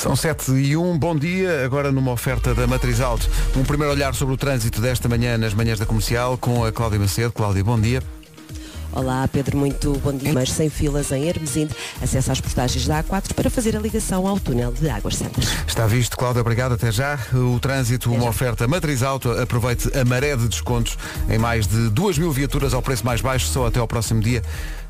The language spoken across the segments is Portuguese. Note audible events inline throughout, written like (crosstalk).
São 7 e 1, bom dia, agora numa oferta da Matriz Alto. Um primeiro olhar sobre o trânsito desta manhã nas manhãs da comercial com a Cláudia Macedo. Cláudia, bom dia. Olá Pedro, muito bom dia. Mas sem filas em Hermesinde, acesso às portagens da A4 para fazer a ligação ao túnel de Águas Santas. Está visto, Cláudia, obrigado, até já. O trânsito, uma oferta Matriz Alto, aproveite a maré de descontos em mais de 2 mil viaturas ao preço mais baixo, só até ao próximo dia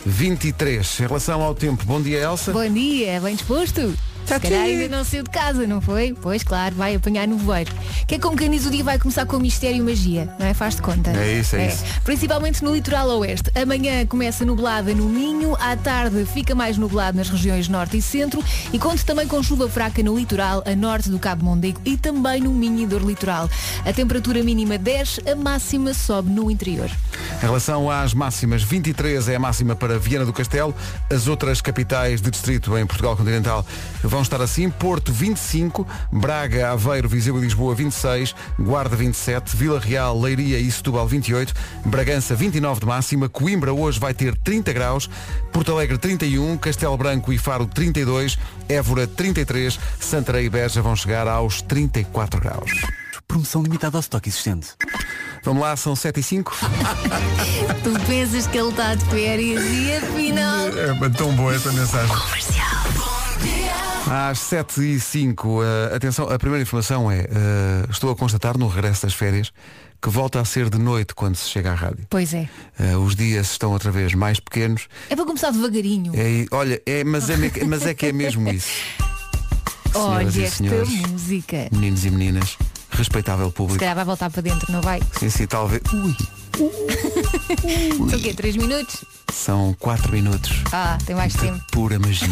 23. Em relação ao tempo, bom dia Elsa. Bom dia, bem disposto? Se calhar ainda não saiu de casa, não foi? Pois claro, vai apanhar no voeiro. Que é como quem diz o dia vai começar com mistério e magia, não é? Faz de conta. É isso, é, isso. Principalmente no litoral oeste. Amanhã começa nublada no Minho, à tarde fica mais nublado nas regiões norte e centro e conta também com chuva fraca no litoral, a norte do Cabo Mondego e também no Minho e dor litoral. A temperatura mínima 10, a máxima sobe no interior. Em relação às máximas, 23 é a máxima para Viana do Castelo. As outras capitais de distrito em Portugal continental vão estar assim. Porto 25, Braga, Aveiro, Viseu e Lisboa 26, Guarda 27, Vila Real, Leiria e Setúbal 28, Bragança 29 de máxima, Coimbra hoje vai ter 30 graus, Porto Alegre 31, Castelo Branco e Faro 32, Évora 33, Santarém e Beja vão chegar aos 34 graus. Promoção limitada ao estoque existente. Vamos lá, são 7 e 5. (laughs) tu pensas que ele está de férias e afinal. É tão boa essa mensagem. Às 7 e 5, uh, atenção, a primeira informação é, uh, estou a constatar no regresso das férias que volta a ser de noite quando se chega à rádio. Pois é. Uh, os dias estão outra vez mais pequenos. É para começar devagarinho. É, olha, é, mas, é, mas é que é mesmo isso. (laughs) Olha esta senhores, música. Meninos e meninas, respeitável público. Se calhar vai voltar para dentro, não vai? Sim, sim, talvez. Ui. São o quê? 3 minutos? São 4 minutos. Ah, tem mais tempo. Pura magia.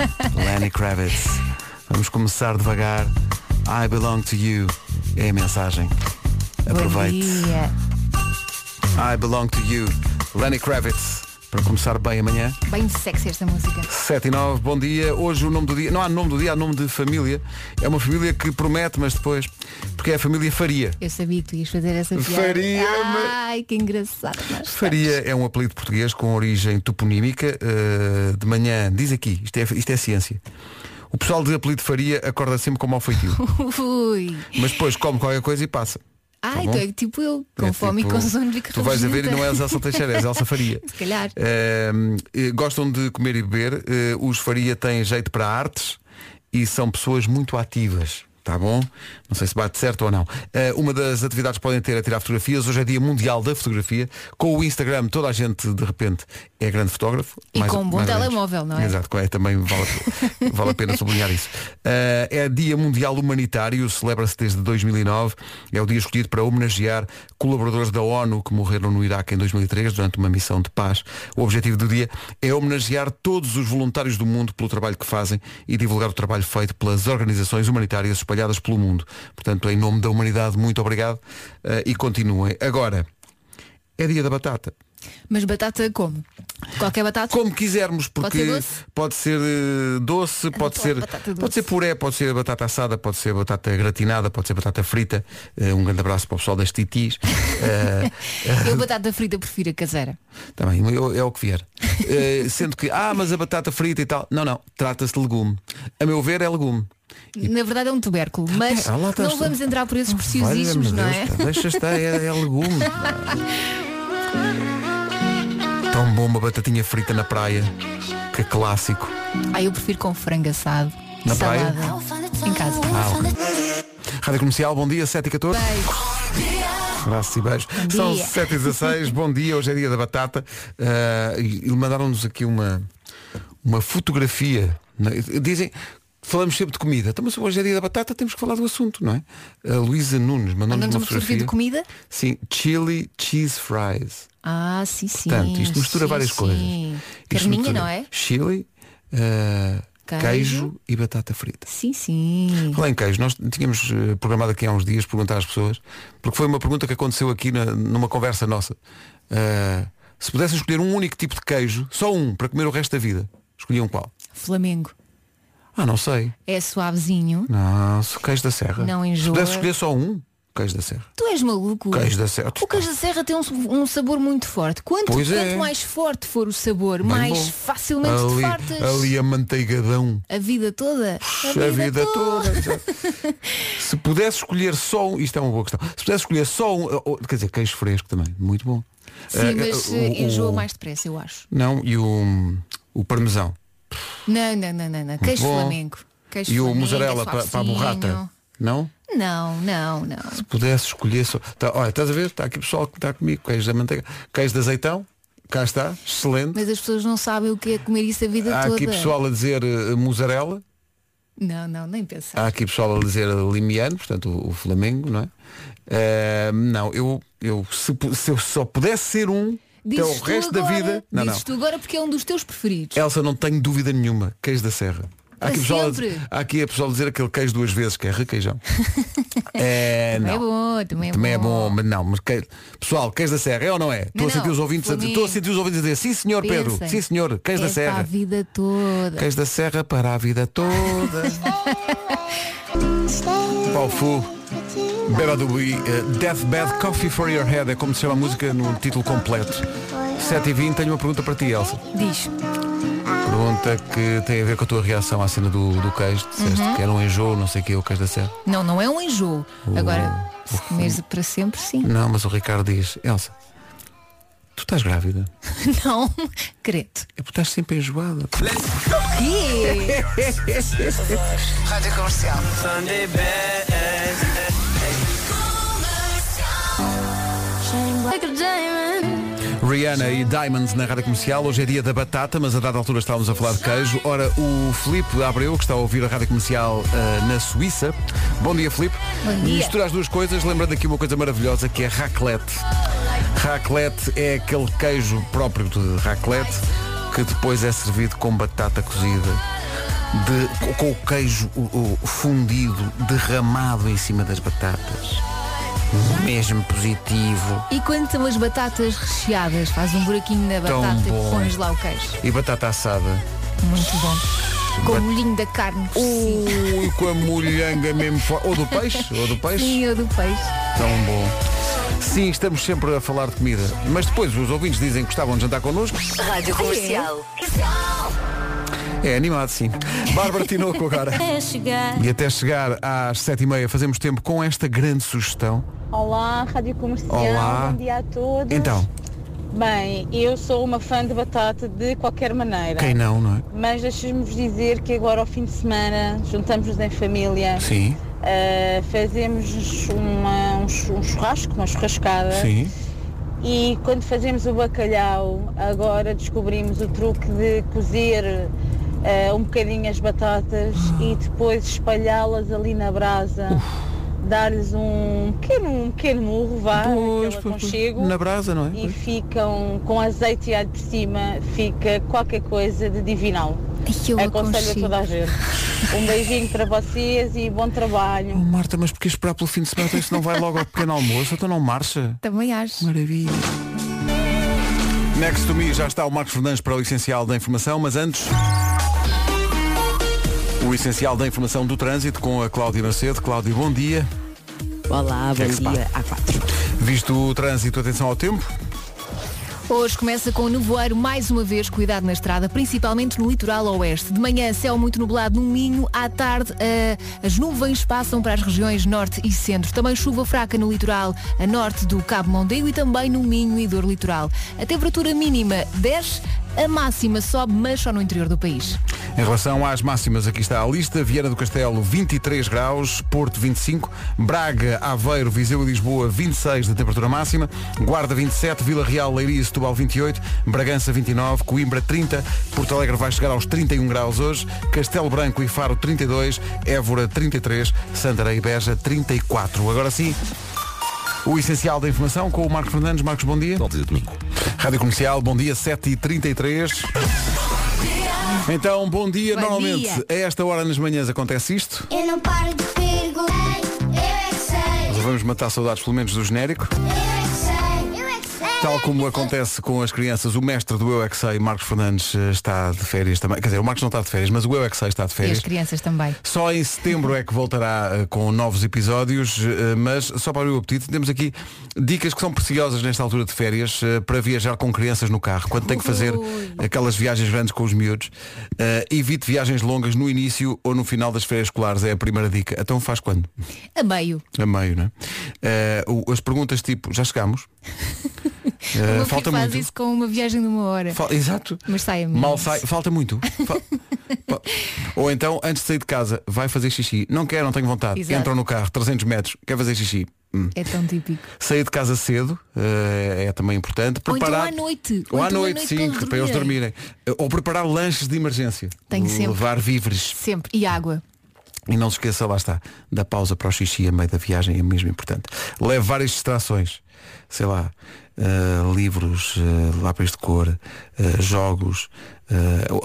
(laughs) Lenny Kravitz. Vamos começar devagar. I belong to you. É a mensagem. Aproveite. I belong to you. Lenny Kravitz para começar bem amanhã. Bem sexy esta música. 7 e 9, bom dia. Hoje o nome do dia, não há nome do dia, há nome de família. É uma família que promete, mas depois, porque é a família Faria. Eu sabia que tu ias fazer essa piada. Faria. Ai, que engraçado. Faria é um apelido português com origem toponímica. Uh, de manhã, diz aqui, isto é, isto é ciência. O pessoal de apelido Faria acorda sempre como ao feitio. (laughs) Mas depois come qualquer coisa e passa. Ah, tá então é tipo eu, com é fome tipo, e com sono de Tu vais a ver e não és Elsa Teixeira, és Elsa Faria. (laughs) Se calhar. Uh, gostam de comer e beber. Uh, os Faria têm jeito para artes e são pessoas muito ativas. Tá bom? Não sei se bate certo ou não. Uh, uma das atividades que podem ter é tirar fotografias. Hoje é dia mundial da fotografia. Com o Instagram, toda a gente, de repente, é grande fotógrafo. E mais, com um bom telemóvel, não é? Exato, é, também vale, vale a pena (laughs) sublinhar isso. Uh, é dia mundial humanitário, celebra-se desde 2009. É o dia escolhido para homenagear colaboradores da ONU que morreram no Iraque em 2003 durante uma missão de paz. O objetivo do dia é homenagear todos os voluntários do mundo pelo trabalho que fazem e divulgar o trabalho feito pelas organizações humanitárias espalhadas pelo mundo. Portanto, em nome da humanidade, muito obrigado uh, e continuem. Agora, é dia da batata. Mas batata como? Qualquer batata? Como quisermos, porque pode ser, pode ser uh, doce, pode ser, pode ser puré, pode ser batata assada, pode ser batata gratinada, pode ser batata frita. Uh, um grande abraço para o pessoal das titis. Uh, (laughs) eu batata frita prefiro a caseira. Também, é o que vier. sendo que, ah, mas a batata frita e tal. Não, não, trata-se de legume. A meu ver é legume. Na verdade é um tubérculo, mas ah, não vamos entrar por esses preciosismos, não é? Deixa estar, é, é legume. (laughs) Tão bom uma batatinha frita na praia. Que clássico. Ah, eu prefiro com frango assado. Na salada. praia? Em casa. Ah, okay. Rádio Comercial, bom dia, 7 e 14. Abraços e beijos. São 7 e 16, bom dia, hoje é dia da batata. Uh, e mandaram-nos aqui uma, uma fotografia. Dizem, falamos sempre de comida. Então, mas hoje é dia da batata, temos que falar do assunto, não é? A Luísa Nunes mandou-nos uma, fotografia. de comida? Sim, chili cheese fries. Ah, sim, sim. Portanto, isto mistura sim, várias sim. coisas. Carninha, não é? Chili, uh, queijo. queijo. e batata frita. Sim, sim. Falar em queijo, nós tínhamos uh, programado aqui há uns dias perguntar às pessoas, porque foi uma pergunta que aconteceu aqui na, numa conversa nossa. Uh, se pudessem escolher um único tipo de queijo, só um, para comer o resto da vida, escolhiam qual? Flamengo. Ah, não sei. É suavezinho. Não, queijo da serra. Não enjoa. Se pudesse escolher só um, Queijo da Serra. Tu és maluco. Queijo da Serra. O queijo da serra tem um, um sabor muito forte. Quanto, quanto é. mais forte for o sabor, Bem mais bom. facilmente te ali, fartas. ali a manteigadão. A vida toda. A vida, toda. (laughs) exato. Se pudesse escolher só um, isto é uma boa questão. Se pudesse escolher só um, quer dizer, queijo fresco também, muito bom. Sim, Eh, mas o- enjoa mais depressa, eu acho. Não, e o, o parmesão. Não, não, não, não, não. Queijo bom. flamengo. Queijo E o flamengo, mussarela é para, para a borrata. Não? Não, não, não. Se pudesse escolher só. Tá, olha, estás a ver? Está aqui pessoal que está comigo, queijo da manteiga. Queijo de azeitão, cá está, excelente. Mas as pessoas não sabem o que é comer isso a vida Há toda. aqui pessoal a dizer eh, mussarela, Não, não, nem pensar. há aqui pessoal a dizer limiano, portanto o, o Flamengo, não é? Eh, não, eu, eu se, se eu só pudesse ser um até o Dizes tu resto da agora, vida. Não, não. tu agora porque é um dos teus preferidos. Elsa, não tenho dúvida nenhuma. Queijo da Serra. Há aqui, pessoal há aqui a pessoal a dizer aquele queijo duas vezes, que é requeijão. (laughs) é, Também é não. bom, também é Também é bom. bom, mas não, mas que... pessoal, queijo da Serra, é ou não é? Estou a sentir os ouvintes a dizer, Flamengo. estou a sentir os ouvintes a dizer, sim senhor Pedro, Pensem. sim senhor, queijo é da Serra. Para a vida toda. Queijo da Serra para a vida toda. (laughs) Paulo Fu, Beba do Bui, eh, Deathbed Coffee for Your Head, é como se chama a música no título completo. 7 e 20 tenho uma pergunta para ti, Elsa. Diz. Pergunta que tem a ver com a tua reação à cena do, do queijo. Disseste Uhum. que era um enjoo, não sei o que, o queijo da Serra. Não, não é um enjoo. Agora, se comeres para sempre, sim. Não, mas o Ricardo diz, Elsa, tu estás grávida? (laughs) Não, credo. É porque estás sempre enjoada. Quê? (laughs) Rádio Comercial. Rihanna e Diamonds na rádio comercial. Hoje é dia da batata, mas a dada altura estávamos a falar de queijo. Ora, o Filipe Abreu, que está a ouvir a rádio comercial ah, na Suíça. Bom dia, Filipe. Bom dia. Mistura as duas coisas, lembra daqui uma coisa maravilhosa que é raclette. Raclette é aquele queijo próprio de raclette que depois é servido com batata cozida. de- com o queijo o- o fundido, derramado em cima das batatas. Mesmo positivo. E quando são as batatas recheadas, faz um buraquinho na Tão batata bom. e pões lá o queijo. E batata assada. Muito bom. Com o molhinho da carne por cima. Ui, com a molhanga mesmo forte. Ou do peixe, ou do peixe. Sim, ou do peixe. Tão bom. Sim, estamos sempre a falar de comida. Mas depois os ouvintes dizem que gostavam de jantar connosco. Rádio Comercial. É animado, sim. Bárbara Tinoco agora. E até chegar às sete e meia fazemos tempo com esta grande sugestão. Olá, Rádio Comercial, Olá. bom dia a todos. Então, Bem, eu sou uma fã de batata de qualquer maneira. quem não, não é? Mas deixe-me dizer que agora ao fim de semana juntamos-nos em família, Sim, ah, fazemos uma- um um churrasco, uma churrascada sim. e quando fazemos o bacalhau, agora descobrimos o truque de cozer ah, um bocadinho as batatas e depois espalhá-las ali na brasa, dar-lhes um pequeno, um pequeno murro, vá, Pois, pois, pois. Na brasa, não é? e ficam com azeite e alho por cima, fica qualquer coisa de divinal. Eu Aconselho a toda a gente. Um beijinho para vocês e bom Oh, trabalho. Marta, mas porque esperar pelo fim de semana? Então isso não vai logo ao pequeno almoço? Então não marcha? Também acho. Maravilha. Next to me já está o Marcos Fernandes para o essencial da informação, mas antes. O essencial da informação do trânsito com a Cláudia Macedo. Cláudia, bom dia. Olá, que é bom que se dia. A4. Visto o trânsito, atenção ao tempo. Hoje começa com o nevoeiro mais uma vez, cuidado na estrada, principalmente no litoral oeste. De manhã, céu muito nublado no Minho. À tarde, eh, as nuvens passam para as regiões norte e centro. Também chuva fraca no litoral a norte do Cabo Mondego e também no Minho e Dor Litoral. A temperatura mínima desce, a máxima sobe, mas só no interior do país. Em relação às máximas, aqui está a lista. Viana do Castelo, 23 graus. Porto, 25. Braga, Aveiro, Viseu e Lisboa, 26 de temperatura máxima. Guarda, 27. Vila Real, Leiria e Setúbal, 28. Bragança, 29. Coimbra, 30. Porto Alegre vai chegar aos 31 graus hoje. Castelo Branco e Faro, 32. Évora, 33. Santarém e Beja, 34. Agora sim, o essencial da informação com o Marcos Fernandes. Marcos, bom dia. Bom dia, domingo. Rádio Comercial, bom dia, 7h33. Então, bom dia. Bom Normalmente, dia. a esta hora nas manhãs acontece isto. Eu não paro de perguntar, eu é que sei, Nós vamos matar saudades pelo menos do genérico. eu Tal como acontece com as crianças, o mestre do Eu é Que Sei, Marcos Fernandes, eh, está de férias também. Quer dizer, o Marcos não está de férias, mas o Eu é Que Sei está de E férias. as crianças também. Só em setembro é que voltará eh, com novos episódios, eh, mas só para o apetite, temos aqui dicas que são preciosas nesta altura de férias para viajar com crianças no carro. Quando tem que fazer aquelas viagens grandes com os miúdos, evite viagens longas no início ou no final das férias escolares, é a primeira dica. Então faz quando? A meio. A meio, né? As perguntas tipo, já chegamos? (laughs) Falta faz muito. isso com uma viagem de uma hora. Fal- Exato. Mas sai a. Mal sai, falta muito. Fa- (laughs) fa- Ou então, antes de sair de casa, vai fazer xixi. Não quer, não tenho vontade. Exato. Entram no carro, 300 metros, quer fazer xixi. Hum. É tão típico. Sair de casa cedo eh, é também importante. Ou então Preparar... à noite. Ou à então noite, sim, para para eles dormirem. Eh, Ou preparar lanches de emergência. Tenho sempre. Levar víveres. Sempre. E água. E não se esqueça, lá está, da pausa para o xixi a meio da viagem é mesmo importante. Leve várias distrações. Sei lá, eh, livros, eh, lápis de cor, eh, jogos.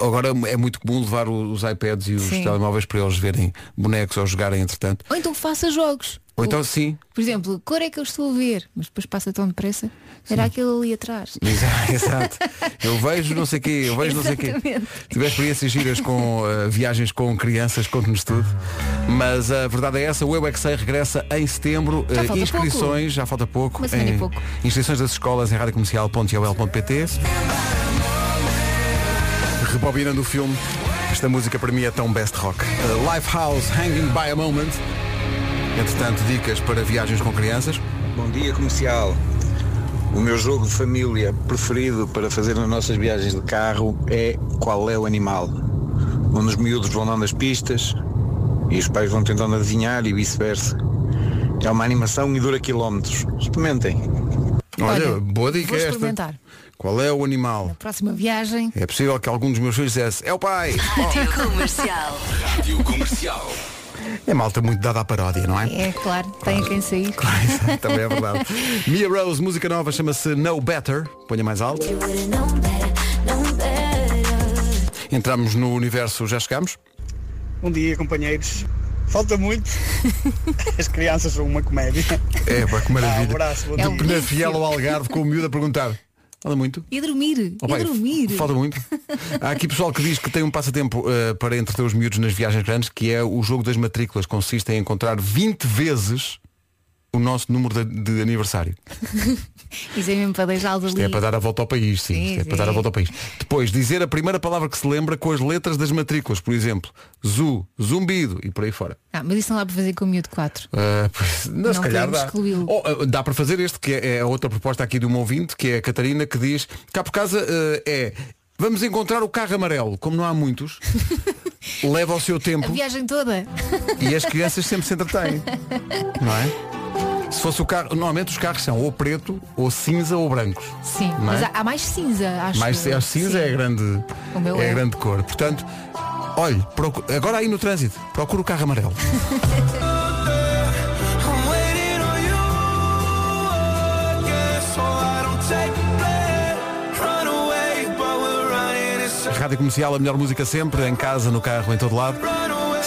agora é muito comum levar os iPads e os Sim. telemóveis para eles verem bonecos ou jogarem entretanto. Ou então faça jogos. Ou então sim. Por exemplo, cor é que eu estou a ver, mas depois passa tão depressa. Era aquele ali atrás. (laughs) Exa- Exato. Eu vejo não sei o quê, eu vejo não sei o quê. Se tiver experiências giras com eh, viagens com crianças, conte-nos tudo. Mas a verdade é essa, o Eu é regressa em setembro. Já falta inscrições, já falta pouco. E em pouco. Inscrições das escolas em radiocomercial.ol.pt Rebobinando o filme, esta música para mim é tão best rock. Uh, Lifehouse Hanging by a Moment. Entretanto, dicas para viagens com crianças. Bom dia comercial. O meu jogo de família preferido para fazer nas nossas viagens de carro é qual é o animal. Onde os miúdos vão dando as pistas e os pais vão tentando adivinhar e vice-versa. É uma animação e dura quilómetros. Experimentem. Olha, Olha, boa dica vou esta. experimentar. Qual é o animal? Na próxima viagem. É possível que algum dos meus filhos dissesse, é o pai. Comercial. Rádio Comercial. É malta muito dada à paródia, não é? É claro, tem a quem sair. Também é verdade. (laughs) Mia Rose, música nova, chama-se No Better. Ponha mais alto. Entramos no universo, já chegamos? Bom dia, companheiros. Falta muito. (laughs) As crianças são uma comédia. É, pá, que Ah, um maravilha. abraço, bom É dia. um Penafiel ao Algarve com o miúdo a perguntar. Fala muito? E dormir. Oh, e pai, dormir. Falta muito. (laughs) Há aqui pessoal que diz que tem um passatempo eh, para entreter os miúdos nas viagens grandes, que é o jogo das matrículas. Consiste em encontrar 20 vezes o nosso número de, de aniversário. (laughs) Isso é mesmo para deixá-los Isto ali. é para dar a volta ao país, sim. Sim, Isto é para sim. dar a volta ao país. Depois, dizer a primeira palavra que se lembra com as letras das matrículas. Por exemplo, zu, zumbido e por aí fora. Ah, mas isso não dá para fazer com o miúdo 4. Ah, pois, não, se Não calhar podemos dá. Ou, ah, dá para fazer este, que é, é a outra proposta aqui de uma ouvinte, que é a Catarina, que diz, cá por casa ah, é, vamos encontrar o carro amarelo, como não há muitos, (laughs) leva o seu A tempo viagem toda. e as crianças sempre se entretêm. Não é? (laughs) Se fosse o carro, normalmente os carros são ou preto, ou cinza, ou brancos. Sim, Não mas é? há, há mais cinza, acho. Mais eu. a cinza Sim. é a grande, O meu é é. grande cor. Portanto, olhe, agora aí no trânsito, procura o carro amarelo. (laughs) Rádio Comercial, a melhor música sempre, em casa, no carro, em todo lado.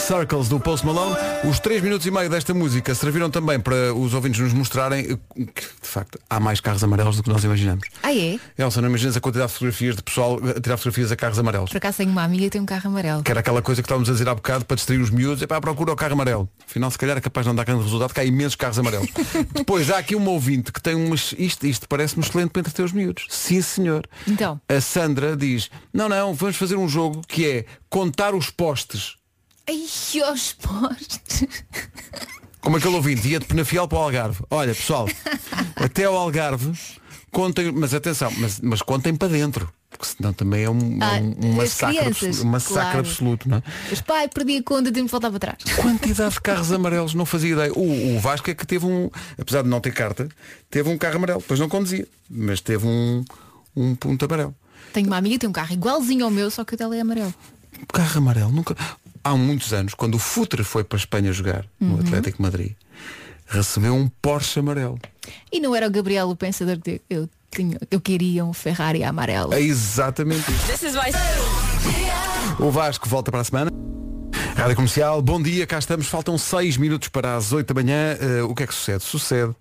Circles do Post Malone. Os 3 minutos e meio desta música serviram também para os ouvintes nos mostrarem eh, que, de facto, há mais carros amarelos do que nós imaginamos. Ah, é? Elsa, não imaginas a quantidade de fotografias de pessoal a tirar fotografias a carros amarelos. Por acaso tenho uma amiga que tem um carro amarelo. Que era aquela coisa que estávamos a dizer há bocado para distrair os miúdos, é para procura o carro amarelo. Afinal, se calhar é capaz de não dar grande resultado, que há imensos carros amarelos. (laughs) Depois há aqui uma ouvinte que tem umas. Isto, isto parece-me excelente para entreter os miúdos. Sim, senhor. Então, A Sandra diz, não, não, vamos fazer um jogo que é contar os postes. Ai, os postes. Como aquele ouvinte, ia de Penafiel para o Algarve. Olha, pessoal, até ao Algarve, contem, mas atenção, mas, mas contem para dentro. Porque senão também é um, Ah, um, um as massacre, crianças, absoluto, um massacre claro. absoluto, não é? Mas pai, perdi a conta, tenho que voltar para trás. Quantidade de carros amarelos, não fazia ideia. O, o Vasco é que teve um, apesar de não ter carta, teve um carro amarelo. Depois não conduzia, mas teve um, um ponto amarelo. Tenho uma amiga que tem um carro igualzinho ao meu, só que o dela é amarelo. Carro amarelo, nunca. Há muitos anos, quando o Futre foi para a Espanha jogar, no Uhum. Atlético de Madrid, recebeu um Porsche amarelo. E não era o Gabriel o pensador que eu tinha, eu queria um Ferrari amarelo. É exatamente isso. This is my... O Vasco volta para a semana. Rádio Comercial, bom dia, cá estamos, faltam 6 minutos para as 8 da manhã. Eh, o que é que sucede? Sucede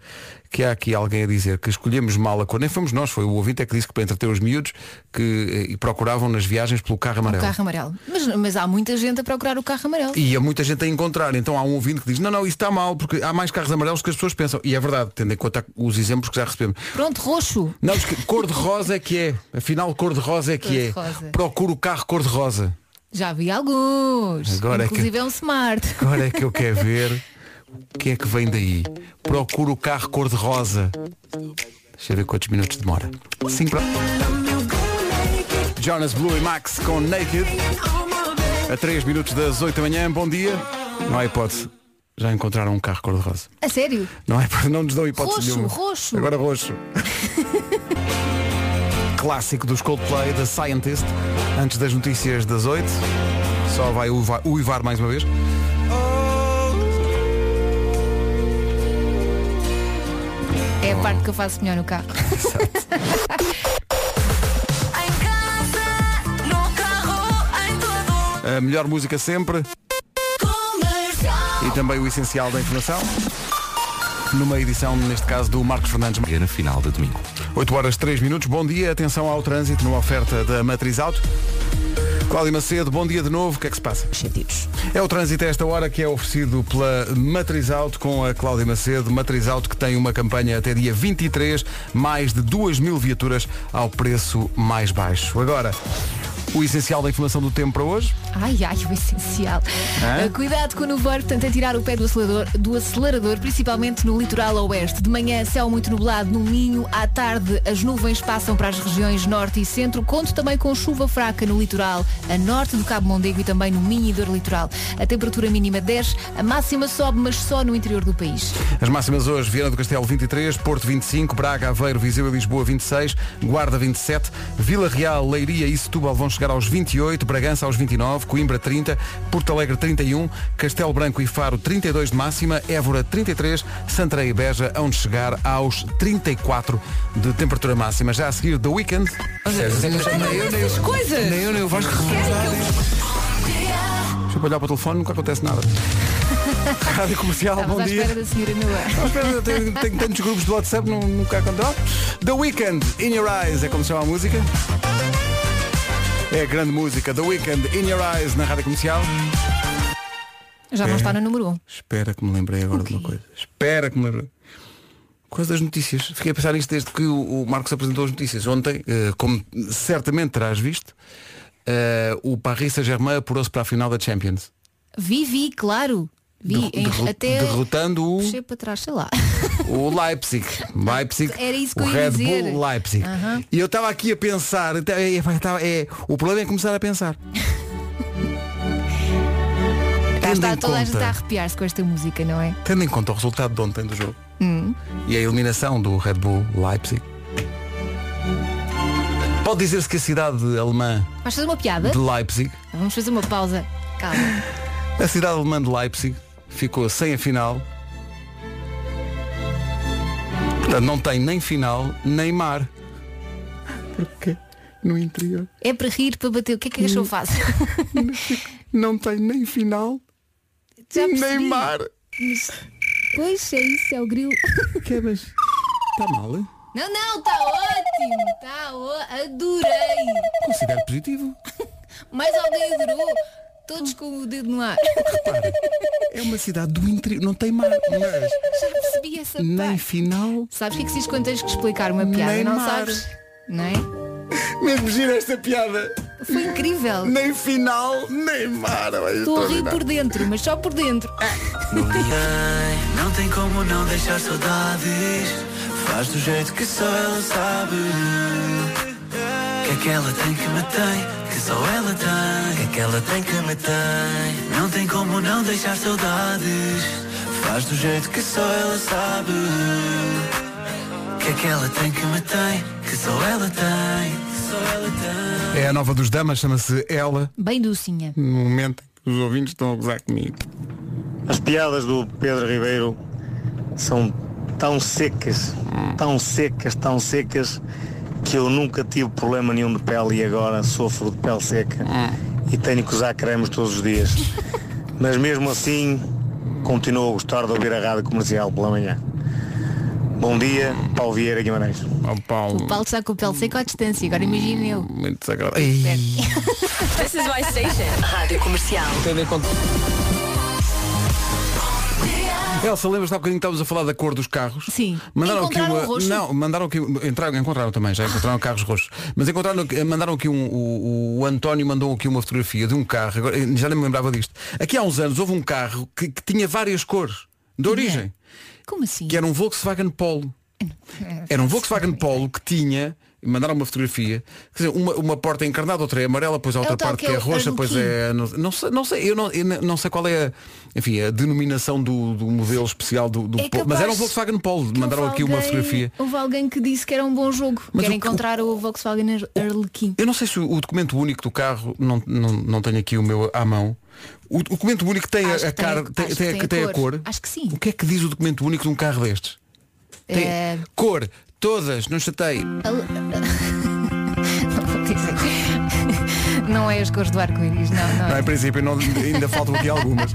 que há aqui alguém a dizer que escolhemos mal a cor, nem fomos nós, foi o ouvinte é que disse que para entreter os miúdos que eh, e procuravam nas viagens pelo carro O amarelo. carro amarelo. Mas, mas há muita gente a procurar o carro amarelo. E há muita gente a encontrar, então há um ouvinte que diz, não, não, isso está mal, porque há mais carros amarelos que as pessoas pensam. E é verdade, tendo em conta os exemplos que já recebemos. Pronto, roxo. Não, cor de rosa é que é. Afinal, cor de rosa é que é. Cor-de-rosa. Procura o carro cor de rosa. Já vi alguns. Agora é que- Inclusive é, um smart. Agora é que eu (laughs) quero ver o que é que vem daí. Procura o carro cor de rosa. Deixa eu ver quantos minutos demora. 5 para... Jonas Blue e Max com Naked. A 3 minutos das 8 da manhã. Bom dia. Não há hipótese. Já encontraram um carro cor de rosa. A sério? Não é não nos dão hipótese Roxo, nenhuma. roxo. Agora roxo. (laughs) Clássico dos Coldplay, The Scientist. Antes das notícias das 8. Só vai uivar, uivar mais uma vez. É a parte que eu faço melhor no carro. (laughs) A melhor música sempre. E também o essencial da informação. Numa edição, neste caso, do Marcos Fernandes. Na final de domingo. 8 horas 3 minutos. Bom dia. Atenção ao trânsito numa oferta da Matriz Auto. Cláudia Macedo, bom dia de novo. O que é que se passa? Sentidos. É o trânsito a esta hora que é oferecido pela Matriz Auto com a Cláudia Macedo. Matriz Auto que tem uma campanha até dia 23, mais de 2 mil viaturas ao preço mais baixo. Agora, o essencial da informação do tempo para hoje. Ai, ai, o essencial. Hã? Uh, Cuidado com o nevoeiro, portanto, é tirar o pé do acelerador, do acelerador, principalmente no litoral oeste. De manhã, céu muito nublado no Minho. À tarde, as nuvens passam para as regiões norte e centro. Conto também com chuva fraca no litoral, a norte do Cabo Mondego e também no Minho e dor litoral. A temperatura mínima 10, a máxima sobe, mas só no interior do país. As máximas hoje, Viana do Castelo 23, Porto 25, Braga, Aveiro, Viseu e Lisboa 26, Guarda 27, Vila Real, Leiria e Setúbal vão chegar aos 28, Bragança aos 29, Coimbra 30, Porto Alegre 31, Castelo Branco e Faro 32 de máxima, Évora 33, Santarém e Beja onde chegar aos 34 de temperatura máxima. Já a seguir, The Weekend. As coisas! Nem eu, nem o Vasco Deixa eu olhar para o telefone, nunca acontece nada. (laughs) Rádio Comercial, Estavas bom à dia. espera da senhora tenho, tenho tantos grupos de WhatsApp, nunca aconteceu. The Weekend, In Your Eyes, é como se chama a música. É a grande música, The Weekend, In Your Eyes, na rádio comercial. Já não está no número 1. Espera que me lembrei agora de uma coisa. Espera que me lembrei. Coisa das notícias. Fiquei a pensar nisto desde que o, Marcos apresentou as notícias. Ontem, eh, como certamente terás visto, eh, o Paris Saint-Germain apurou-se para a final da Champions. Vi, vi, claro. Vi, derro- até derrotando o, para trás, sei lá. o Leipzig. (laughs) Leipzig. Era isso que o eu ia Red dizer. Bull Leipzig. Aham. E eu estava aqui a pensar, é, é, é, o problema é começar a pensar. (laughs) Está em toda a gente conta- a arrepiar-se com esta música, não é? Tendo em conta o resultado de ontem do jogo Hum. e a eliminação do Red Bull Leipzig, pode dizer-se que a cidade alemã Vais fazer uma piada? de Leipzig, Vamos fazer uma pausa. Calma. a cidade alemã de Leipzig, ficou sem a final. Portanto, não tem nem final, nem mar. Porque no interior É para rir, para bater. O que é que Hum. achou fácil? não tem nem final, Já nem percebi. mar. Mas, pois é isso, é o grilo. Que é, mas está mal? hein? Não, não, está ótimo. Está ó... Adorei. Considero positivo. (laughs) Mais alguém adorou. Todos com o dedo no ar. É uma cidade do interior, não tem mar, mas Já percebi essa nem parte. final, Sabes o que é que se diz quando tens que explicar uma piada? Nem não mar. sabes? Não é? mesmo gira esta piada. Foi incrível. Nem final, nem mar. olha, Estou a rir extraordinário. por dentro, mas só por dentro. Não tem como não deixar saudades Faz do jeito que só ela sabe Que é que ela tem que me tem Que só ela tem. Que é que ela tem que me tem? Não tem como não deixar saudades. Faz do jeito que só ela sabe. Que é que ela tem que me tem Que só ela tem? Que só ela tem. É a nova dos damas, chama-se Ela, Bem docinha. no momento em que os ouvintes estão a gozar comigo. As piadas do Pedro Ribeiro são tão secas, tão secas, tão secas, que eu nunca tive problema nenhum de pele e agora sofro de pele seca e tenho que usar cremes todos os dias. (laughs) Mas mesmo assim, continuo a gostar de ouvir a rádio comercial pela manhã. Bom dia, Paulo Vieira Guimarães. Oh, Paulo. O Paulo está com o pele seca à distância, agora imagine eu. Muito desagradável. (laughs) This is my station. Rádio Comercial. Elsa, lembras-te há bocadinho que estávamos a falar da cor dos carros? Sim. Mandaram aqui uma. roxo? Não, mandaram aqui. Entraram, encontraram também, já encontraram carros roxos. Mas encontraram, mandaram aqui um. O, o António mandou aqui uma fotografia de um carro, agora, já nem me lembrava disto. Aqui há uns anos houve um carro que, que tinha várias cores, de origem, Como assim? que era um Volkswagen Polo. (laughs) Era um Volkswagen Polo que tinha. Mandaram uma fotografia, quer dizer, uma, uma porta encarnada, outra é amarela, depois a outra o tal parte que é é o roxa, depois é. Não, não sei, não sei, eu não, eu não sei qual é a, enfim, a denominação do, do modelo especial do, do É Polo. Mas era um Volkswagen Polo, mandaram houve aqui uma alguém- fotografia. Houve alguém que disse que era um bom jogo. Mas Quer o- encontrar o Volkswagen Ar- Arlequim. Eu não sei se o, o documento único do carro, não, não, não tenho aqui o meu à mão. O, o documento único tem a, Acho a tem- cara, tem, tem, a- tem a tem a cor. cor. Acho que sim. O que é que diz o documento único de um carro destes? Tem É, cor, todas, não chatei. (laughs) Não é as cores do arco-íris, não, não. Não, é. em princípio não- ainda faltam aqui algumas.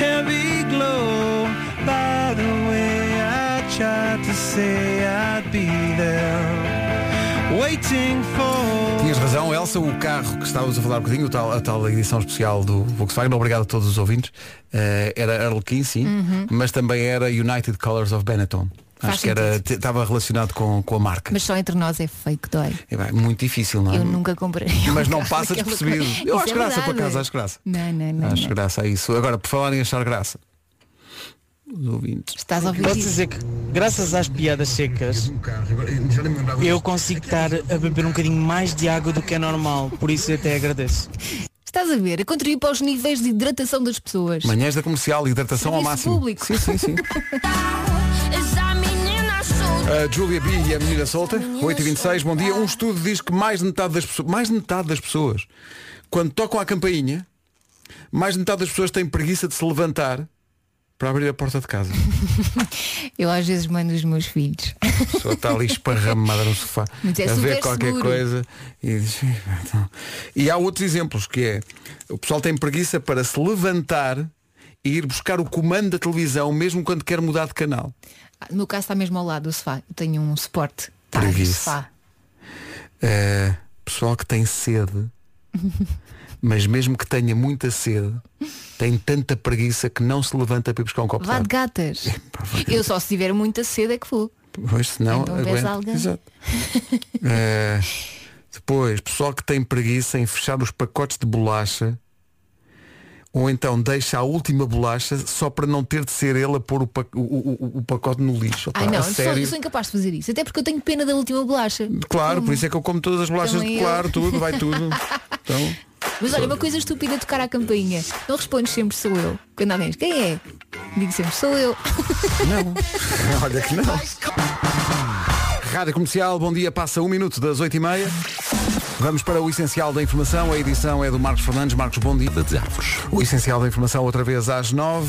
Heavy glow by the way I tried to say I'd be there waiting for Tinhas razão, Elsa, o carro que estávamos a falar um bocadinho, o tal, a tal edição especial do Volkswagen, obrigado a todos os ouvintes, eh, era Arlequim, sim, mas também era United Colors of Benetton. Faz Acho que era, estava relacionado com, com a marca. Mas só entre nós é fake dói. É bem, muito difícil, não é? Eu nunca comprei. um (laughs) Mas não (laughs) passa despercebido. Eu Isso acho é graça por verdade. acaso, acho graça. Não, não, não. Acho não. graça a isso. Agora, por falar em achar graça. Os ouvintes. Estás a ouvir Posso dizer que, graças às piadas secas, eu consigo estar a beber um bocadinho mais de água do que é normal, por isso eu até agradeço. Estás a ver? A contribuir para os níveis de hidratação das pessoas. Manhãs da comercial, hidratação ao Serviço máximo. público. Sim, sim, sim. (laughs) A Julia B e a menina solta, 8h26, bom dia. Um estudo diz que mais de metade das pessoas, mais de metade das pessoas, quando tocam a campainha, mais de metade das pessoas têm preguiça de se levantar para abrir a porta de casa. (laughs) Eu às vezes mando os meus filhos. A pessoa está ali esparramada no sofá Mas é a ver qualquer seguro. coisa e diz, "Então." E há outros exemplos que é o pessoal tem preguiça para se levantar e ir buscar o comando da televisão mesmo quando quer mudar de canal. No meu caso está mesmo ao lado do sofá. Eu tenho um suporte. Tá, sofá. É, pessoal que tem sede, (laughs) mas mesmo que tenha muita sede, tem tanta preguiça que não se levanta para ir buscar um copo de Vá de gatas. Eu só se tiver muita sede é que vou. Pois senão Então vês aguenta. alguém. Exato. É, (laughs) depois, pessoal que tem preguiça em fechar os pacotes de bolacha ou então deixa a última bolacha só para não ter de ser ele a pôr o, pa- o- o- o pacote no lixo. Ai não, eu sou, eu sou incapaz de fazer isso. Até porque eu tenho pena da última bolacha. Claro, por isso é que eu como todas as bolachas Também de eu. claro, tudo, vai tudo. (laughs) Então, Mas olha, uma coisa estúpida é tocar à campainha. Não respondes sempre sou eu. Quando alguém diz, quem é? Digo sempre, sou eu. Não. (laughs) Olha que não. Rádio Comercial, bom dia, passa um minuto das 8h30. Vamos para o essencial da informação. A edição é do Marcos Fernandes. Marcos, bom dia. De árvores. O essencial da informação outra vez às 9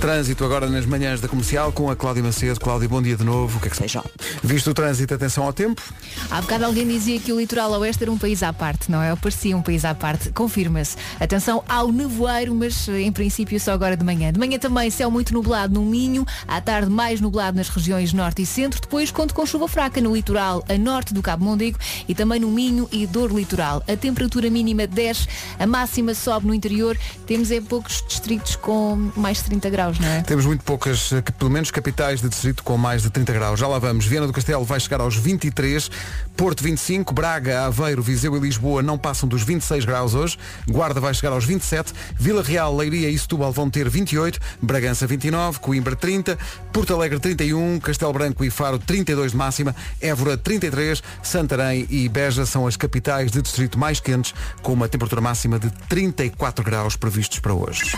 Trânsito agora nas manhãs da comercial com a Cláudia Macedo. Cláudia, bom dia de novo. O que é que seja? Visto o trânsito, atenção ao tempo. Há bocado alguém dizia que o litoral oeste era um país à parte, não é? Ou parecia um país à parte. Confirma-se. Atenção ao nevoeiro, mas eh, em princípio só agora de manhã. De manhã também céu muito nublado no Minho, à tarde mais nublado nas regiões norte e centro, depois conto com chuva fraca no litoral a norte do Cabo Mondego e também no Minho e dor litoral. A temperatura mínima 10, a máxima sobe no interior. Temos é poucos distritos com mais de 30 graus, não é? Temos muito poucas, eh, pelo menos capitais de distrito com mais de 30 graus. Já lá vamos. Viana do Castelo vai chegar aos 23, Porto 25, Braga, Aveiro, Viseu e Lisboa não passam dos 26 graus hoje. Guarda vai chegar aos 27, Vila Real, Leiria e Setúbal vão ter 28, Bragança 29, Coimbra 30, Porto Alegre 31, Castelo Branco e Faro 32 de máxima, Évora 33, Santarém e Beja são as capitais de distrito mais quentes com uma temperatura máxima de 34 graus previstos para hoje.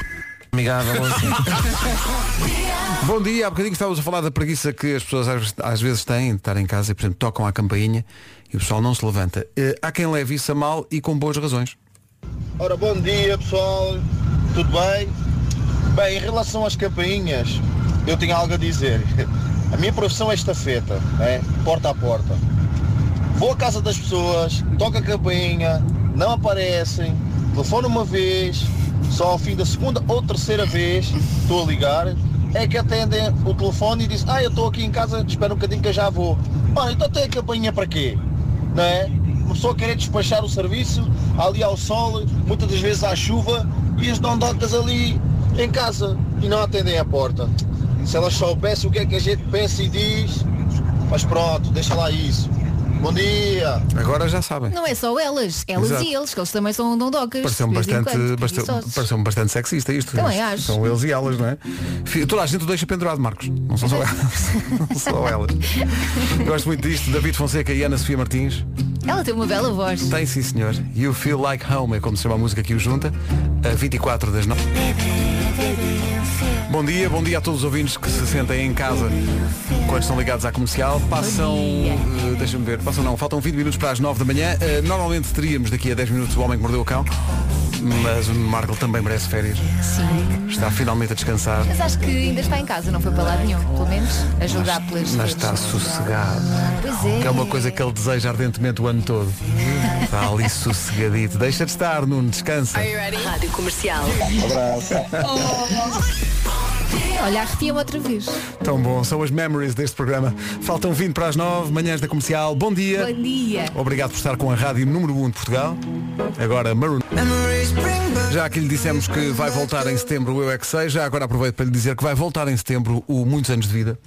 Amigável assim. (laughs) Bom dia, há bocadinho estávamos a falar da preguiça que as pessoas às, às vezes têm de estar em casa e, por exemplo, tocam à campainha e o pessoal não se levanta. Eh, há quem leve isso a mal e com boas razões. Ora, bom dia pessoal, tudo bem? Bem, em relação às campainhas, eu tenho algo a dizer. A minha profissão é estafeta, é? porta a porta. Vou à casa das pessoas, toco a campainha, não aparecem, telefono uma vez, Só ao fim da segunda ou terceira vez estou a ligar, é que atendem o telefone e dizem, ah, eu estou aqui em casa, espera um bocadinho que eu já vou. Olha, então tem a campainha para quê? Não é? Uma pessoa querer despachar o serviço, ali ao sol, muitas das vezes à chuva, e as dondocas ali em casa e não atendem a porta. Se elas soubessem o que é que a gente pensa e diz, mas pronto, deixa lá isso. Bom dia! Agora já sabem. Não é só elas, elas Exato. e eles, que eles também são dondocas. Pareceu-me bastante, bastante, pareceu bastante sexista isto. Também acho. São eles e elas, não é? Toda a gente o deixa pendurado, Marcos. Não são só elas. Não só elas. (laughs) Gosto muito disto. David Fonseca e Ana Sofia Martins. Ela tem uma bela voz. Tem sim, senhor. You Feel Like Home é como se chama a música que o junta. A 24 das 9. Bom dia, bom dia a todos os ouvintes que se sentem em casa quando estão ligados à comercial. Passam, eh, deixa-me ver, passam não, faltam 20 minutos para as 9 da manhã. Eh, normalmente teríamos daqui a 10 minutos o Homem que Mordeu o Cão, mas o Marco também merece férias. Sim. Está finalmente a descansar. Mas acho que ainda está em casa, não foi para lado nenhum. Pelo menos a julgar pelas Mas está sossegado. Pois é. Que é uma coisa que ele deseja ardentemente o ano todo. Está ali sossegadito. Deixa de estar, Nuno, descansa. Rádio Comercial. Olha, arrepia-me outra vez. Tão bom, são as memories deste programa. Faltam 20 para as 9, manhãs da comercial. Bom dia. Bom dia. Obrigado por estar com a rádio número 1 de Portugal. Agora Maroon. Já que lhe dissemos que vai voltar em setembro o Eu é que Sei, já agora aproveito para lhe dizer que vai voltar em setembro o Muitos Anos de Vida.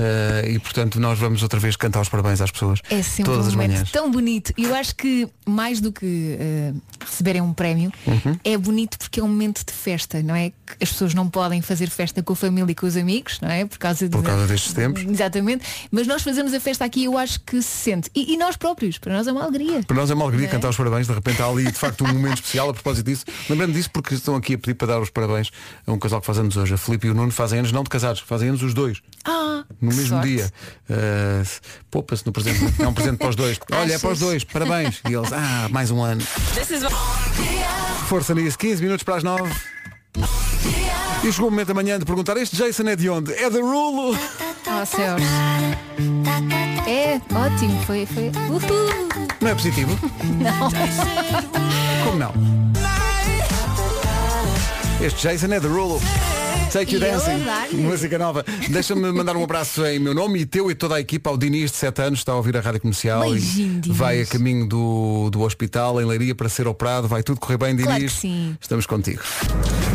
Eh, e portanto nós vamos outra vez cantar os parabéns às pessoas. É sempre todas um as momento manhãs. tão bonito. E eu acho que mais do que eh, receberem um prémio, Uhum. é bonito porque é um momento de festa, não é? Que as pessoas não podem fazer festa com a família e com os amigos, não é? Por causa, de- Por causa destes tempos. Exatamente. Mas nós fazemos a festa aqui eu acho que se sente. E, e nós próprios, para nós é uma alegria. Para nós é uma alegria é? cantar os parabéns, de repente há ali de facto um momento especial a propósito disso. Lembrando disso porque estão aqui a pedir para dar os parabéns a um casal que faz anos hoje. A Filipe e o Nuno fazem anos não de casados, fazem anos os dois. Ah, No mesmo sorte. dia. Uh, Poupa-se no presente. É um presente para os dois. (laughs) Olha, é para os dois. Parabéns. E eles, ah, mais um ano. Força nisso. 15 minutos para as 9. E chegou o momento da manhã de perguntar, este Jason é de onde? É da Rulo. Oh céus. É, ótimo, foi, foi. Uhul. Não é positivo? (laughs) Não. Como não? Este Jason é da Rulo. Take You eu Dancing, música nova. Deixa-me mandar um abraço em meu nome e teu e toda a equipa ao Diniz de 7 anos, está a ouvir a rádio comercial Beijinho, e Diniz. vai a caminho do, do hospital em Leiria para ser operado. Vai tudo correr bem, Diniz. Claro que sim. Estamos contigo.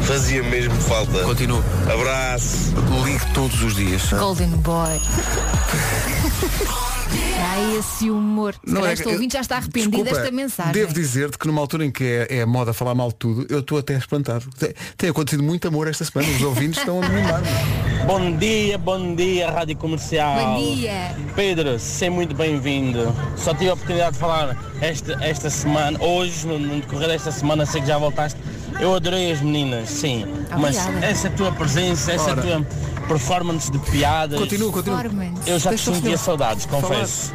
Fazia mesmo falta. Continuo. Abraço. Ligue todos os dias. Golden Boy. (laughs) Ai, esse humor. Se calhar este ouvinte já está arrependido é Desculpa, desta mensagem. Devo dizer-te que numa altura em que é, é moda falar mal de tudo, eu estou até espantado. Tem, tem acontecido muito amor esta semana. Os ouvintes estão a mimar. (laughs) Bom dia, bom dia, Rádio Comercial. Bom dia. Pedro, seja muito bem-vindo. Só tive a oportunidade de falar esta, esta semana, hoje, no, no decorrer desta semana, sei que já voltaste. Eu adorei as meninas, sim. Mas Obrigada. essa tua presença, essa Ora. tua performance de piadas. Continua, continua. Eu já te sentia saudades, confesso.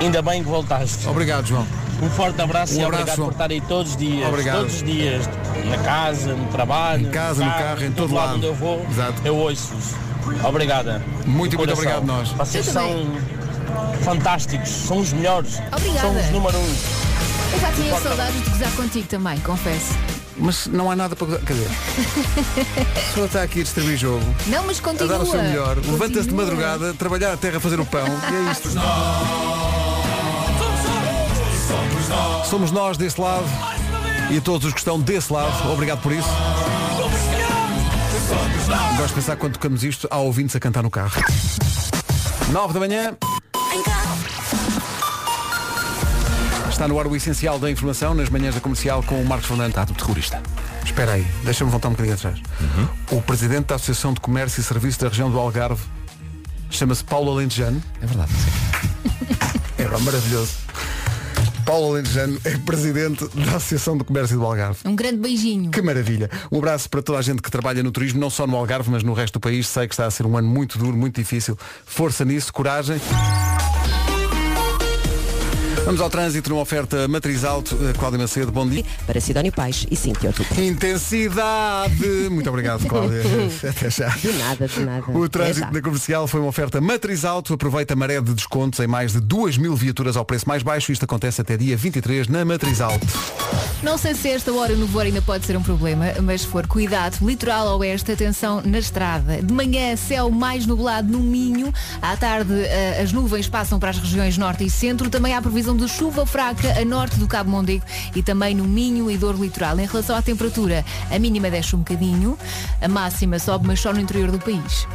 Ainda bem que voltaste. Obrigado, João. Um forte abraço Um e abraço, obrigado João. por estar aí todos os dias. Obrigado. Todos os dias. Na casa, no trabalho. Em casa, no carro, em todo lado. onde eu vou, Exato. eu ouço-vos. Obrigada. Muito muito obrigado nós. Vocês Eu são fantásticos, são os melhores. Obrigada. São os número um. Eu já tinha saudades de gozar contigo também, confesso. Mas não há nada para. Quer dizer, a pessoa está aqui a distribuir jogo, Não, mas a continua. dar o seu melhor, levanta-se de madrugada, trabalhar a terra, fazer o pão. E é isto. Somos nós desse lado e todos os que estão desse lado. Obrigado por isso. Gosto de pensar quando tocamos isto, há ouvintes a cantar no carro. 9 da manhã. Está no ar o essencial da informação nas manhãs da comercial com o Marcos Fernandes. Está terrorista. Espera aí, deixa-me voltar um bocadinho atrás. O presidente da Associação de Comércio e Serviços da região do Algarve chama-se Paulo Alentejano. É verdade. É pá, maravilhoso. Paulo Alentejano é presidente da Associação de Comércio do Algarve. Um grande beijinho. Que maravilha. Um abraço para toda a gente que trabalha no turismo, não só no Algarve, mas no resto do país. Sei que está a ser um ano muito duro, muito difícil. Força nisso, coragem. Vamos ao trânsito numa oferta matriz alto. Eh, Cláudia Macedo, bom dia. Para Sidónio Pais e Cintia Otuca. Intensidade! Muito obrigado, Cláudia. (laughs) Até já. De nada, de nada. O trânsito da comercial foi uma oferta matriz alto. Aproveita a maré de descontos em mais de 2 mil viaturas ao preço mais baixo. Isto acontece até dia 23 na matriz alto. Não sei se esta hora no voar ainda pode ser um problema, mas se for cuidado, litoral oeste, atenção na estrada. De manhã, céu mais nublado no Minho. À tarde, eh, as nuvens passam para as regiões norte e centro. Também há previsão de chuva fraca a norte do Cabo Mondego e também no Minho e dor litoral. Em relação à temperatura, a mínima desce um bocadinho, a máxima sobe, mas só no interior do país.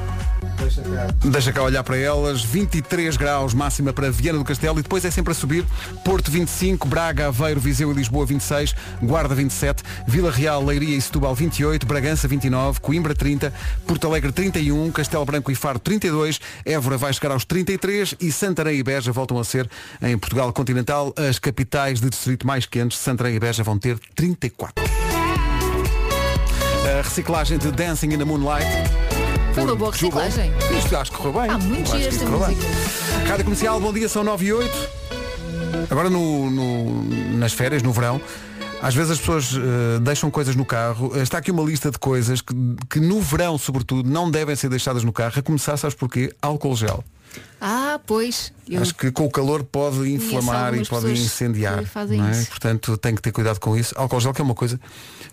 Deixa cá olhar para elas. 23 graus máxima para Viana do Castelo e depois é sempre a subir. Porto 25, Braga, Aveiro, Viseu e Lisboa 26, Guarda 27, Vila Real, Leiria e Setúbal 28, Bragança 29, Coimbra 30, Porto Alegre 31, Castelo Branco e Faro 32, Évora vai chegar aos 33 e Santarém e Beja voltam a ser em Portugal continental as capitais de distrito mais quentes. Santarém e Beja vão ter 34. A reciclagem de Dancing in the Moonlight. Foi uma boa reciclagem. Isto acho que correu bem. Há muito Eu acho gira que isto esta correu bem. música. Rádio Comercial, bom dia, são 9 e 8. Agora no, no- nas férias, no verão, às vezes as pessoas eh, deixam coisas no carro. Eh, Está aqui uma lista de coisas que, que no verão, sobretudo, não devem ser deixadas no carro. A começar, sabes porquê? Álcool gel. Ah, pois. Eu Acho que com o calor pode inflamar e pode incendiar. é? isso. Portanto, tem que ter cuidado com isso. Álcool gel que é uma coisa.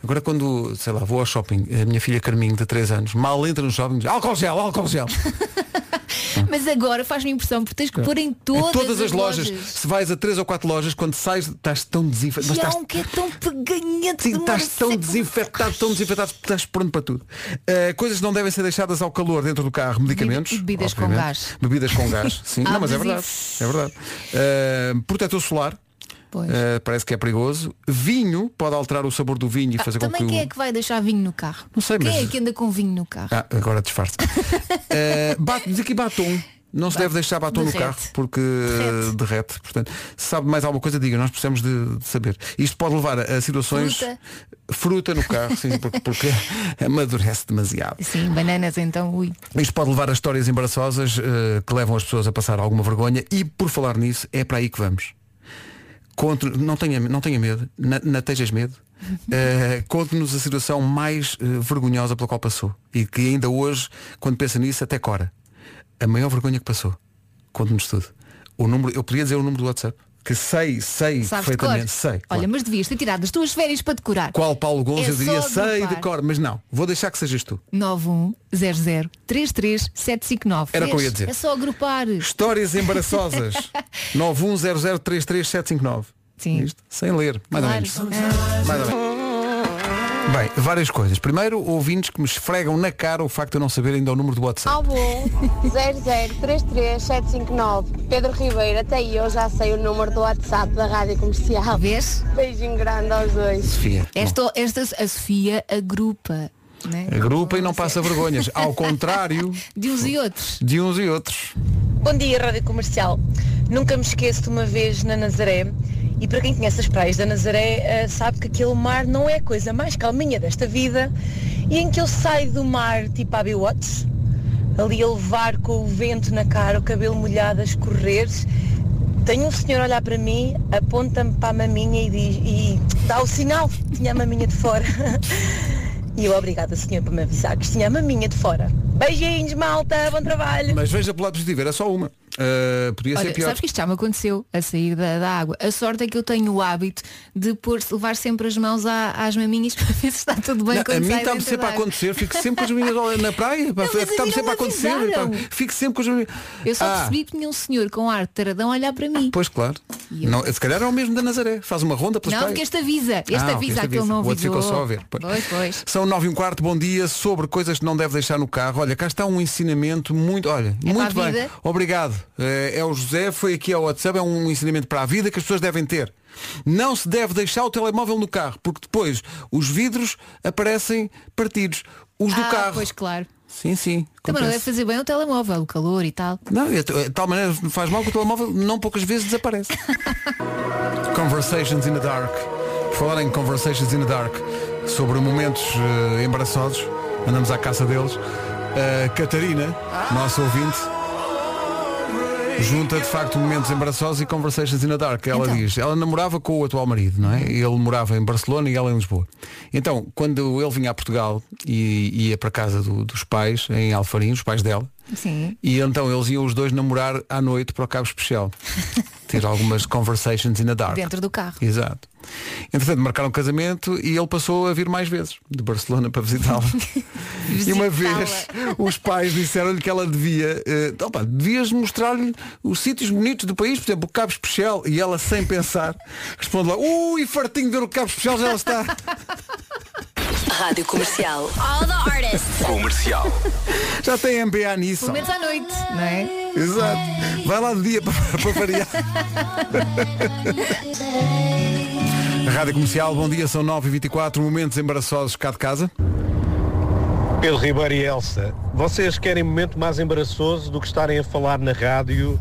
Agora quando, sei lá, vou ao shopping, a minha filha Carminho, de 3 anos, mal entra no shopping, diz, álcool gel, álcool gel. (laughs) (laughs) Mas agora faz-me impressão porque tens que pôr em Em todas, todas as lojas. Se vais a três ou quatro lojas, quando sais, estás tão desinfetado. E um que é tão peganhento. Sim, estás tão desinfetado, tão desinfetado que estás pronto para tudo. Uh, coisas que não devem ser deixadas ao calor dentro do carro, medicamentos. bebidas com obviamente. gás. Bebidas com gás, (laughs) sim. não, mas é verdade. É verdade. Uh, protetor solar. Uh, parece que é perigoso. Vinho pode alterar o sabor do vinho e fazer com que Também o. quem é que vai deixar vinho no carro? Não sei, Quem mas- é que anda com vinho no carro? Ah, agora disfarce. uh, (laughs) bat- diz aqui batom. Não se deve deixar batom no Derrete. carro porque derrete. derrete. Portanto, se sabe mais alguma coisa, diga, nós precisamos de, de saber. Isto pode levar a, situações. Fruta. Fruta no carro, sim, porque, porque (laughs) amadurece demasiado. Sim, bananas então, ui. Isto pode levar a histórias embaraçosas eh, que levam as pessoas a passar alguma vergonha e por falar nisso, é para aí que vamos. Conte, não, tenha, não tenha medo, na, não tejas medo. Eh, Conte-nos a situação mais eh, vergonhosa pela qual passou e que ainda hoje, quando pensa nisso, até cora. A maior vergonha que passou. Conte-nos tudo. O número, eu podia dizer o número do WhatsApp, que sei, sei Sabes de perfeitamente, sei. Olha, claro. mas devias ter tirado as tuas férias para decorar. Qual Paulo Gonçalves É eu diria sei de agrupar. cor, mas não, vou deixar que sejas tu. 910033759. Era o que eu ia dizer. É só agrupar. Histórias embaraçosas. (laughs) 910033759. Sim. Isto, sem ler, mais Claro. ou menos. Mais ou menos. Bem, várias coisas. Primeiro, ouvintes que me esfregam na cara o facto de eu não saber ainda o número do WhatsApp. Alô, 0033759. Pedro Ribeiro, até eu já sei o número do WhatsApp da Rádio Comercial. Vês? Beijinho grande aos dois. Sofia. Esta, esta, a Sofia agrupa. Né? Agrupa e não passa vergonhas. Ao contrário (laughs) De uns e outros. de uns e outros. Bom dia, Rádio Comercial. Nunca me esqueço de uma vez na Nazaré, e para quem conhece as praias da Nazaré, eh, sabe que aquele mar não é a coisa mais calminha desta vida, e em que eu saio do mar tipo a Watts, ali a levar com o vento na cara, o cabelo molhado a escorrer, tenho um senhor a olhar para mim, aponta-me para a maminha e, diz, e dá o sinal que tinha a maminha de fora. (laughs) E eu, obrigada senhor por me avisar que tinha a maminha de fora. Beijinhos, malta, bom trabalho. Mas veja pelo lado positivo, era só uma. Uh, podia Olha, ser pior. sabes que isto já me aconteceu a sair da, da água. A sorte é que eu tenho o hábito de pôr, levar sempre as mãos à- às maminhas para ver se está tudo bem Não, a mim está-me sempre a acontecer, fico sempre com as minhas olhas na praia, está-me sempre a acontecer, pá, fico sempre com as minhas. Eu só Ah, percebi que tinha um senhor com ar de taradão a olhar para mim. Pois claro. Não, se calhar é o mesmo da Nazaré, faz uma ronda pelas Não, porque este avisa. Este Ah, avisa aquele não O outro avisou. ficou só a ver. Pois. Pois, pois. São nove e um quarto, bom dia, sobre coisas que não deve deixar no carro. Olha, cá está um ensinamento muito, olha, É muito bem. Obrigado. É, é o José, foi aqui ao WhatsApp, é um ensinamento para a vida que as pessoas devem ter. Não se deve deixar o telemóvel no carro, porque depois os vidros aparecem partidos. Os do ah, carro. pois claro. Sim, sim. Também não acontece. deve fazer bem o telemóvel, o calor e tal. Não, de tal maneira faz mal que o telemóvel não poucas vezes desaparece. (laughs) Conversations in the Dark. Por falar em Conversations in the Dark, sobre momentos eh, embaraçosos, andamos à caça deles. A Catarina, nosso ouvinte, Junta de facto momentos embaraçosos e conversations in the dark. Ela Então. diz, ela namorava com o atual marido, não é? Ele morava em Barcelona e ela em Lisboa. Então, quando ele vinha a Portugal e ia para casa do- dos pais, em Alfarim, os pais dela, Sim. e então eles iam os dois namorar à noite para o Cabo Especial. (laughs) Ter algumas conversations in the dark. Dentro do carro. Exato. Entretanto, marcaram um casamento e ele passou a vir mais vezes de Barcelona para visitá-la. (laughs) e uma vez os pais disseram-lhe que ela devia, eh, opa, devias mostrar-lhe os sítios bonitos do país, por exemplo, o Cabo Especial. E ela, sem pensar, responde lá, ui, fartinho de ver o Cabo Especial, já está. (laughs) Rádio Comercial. All the artists. Comercial. (laughs) Já tem MBA nisso. Pelo menos à noite, não é? Exato. Vai lá de dia para, (laughs) para variar. Rádio Comercial, bom dia, são 9h24, momentos embaraçosos cá de casa. Pedro Ribeiro e Elsa, vocês querem momento mais embaraçoso do que estarem a falar na rádio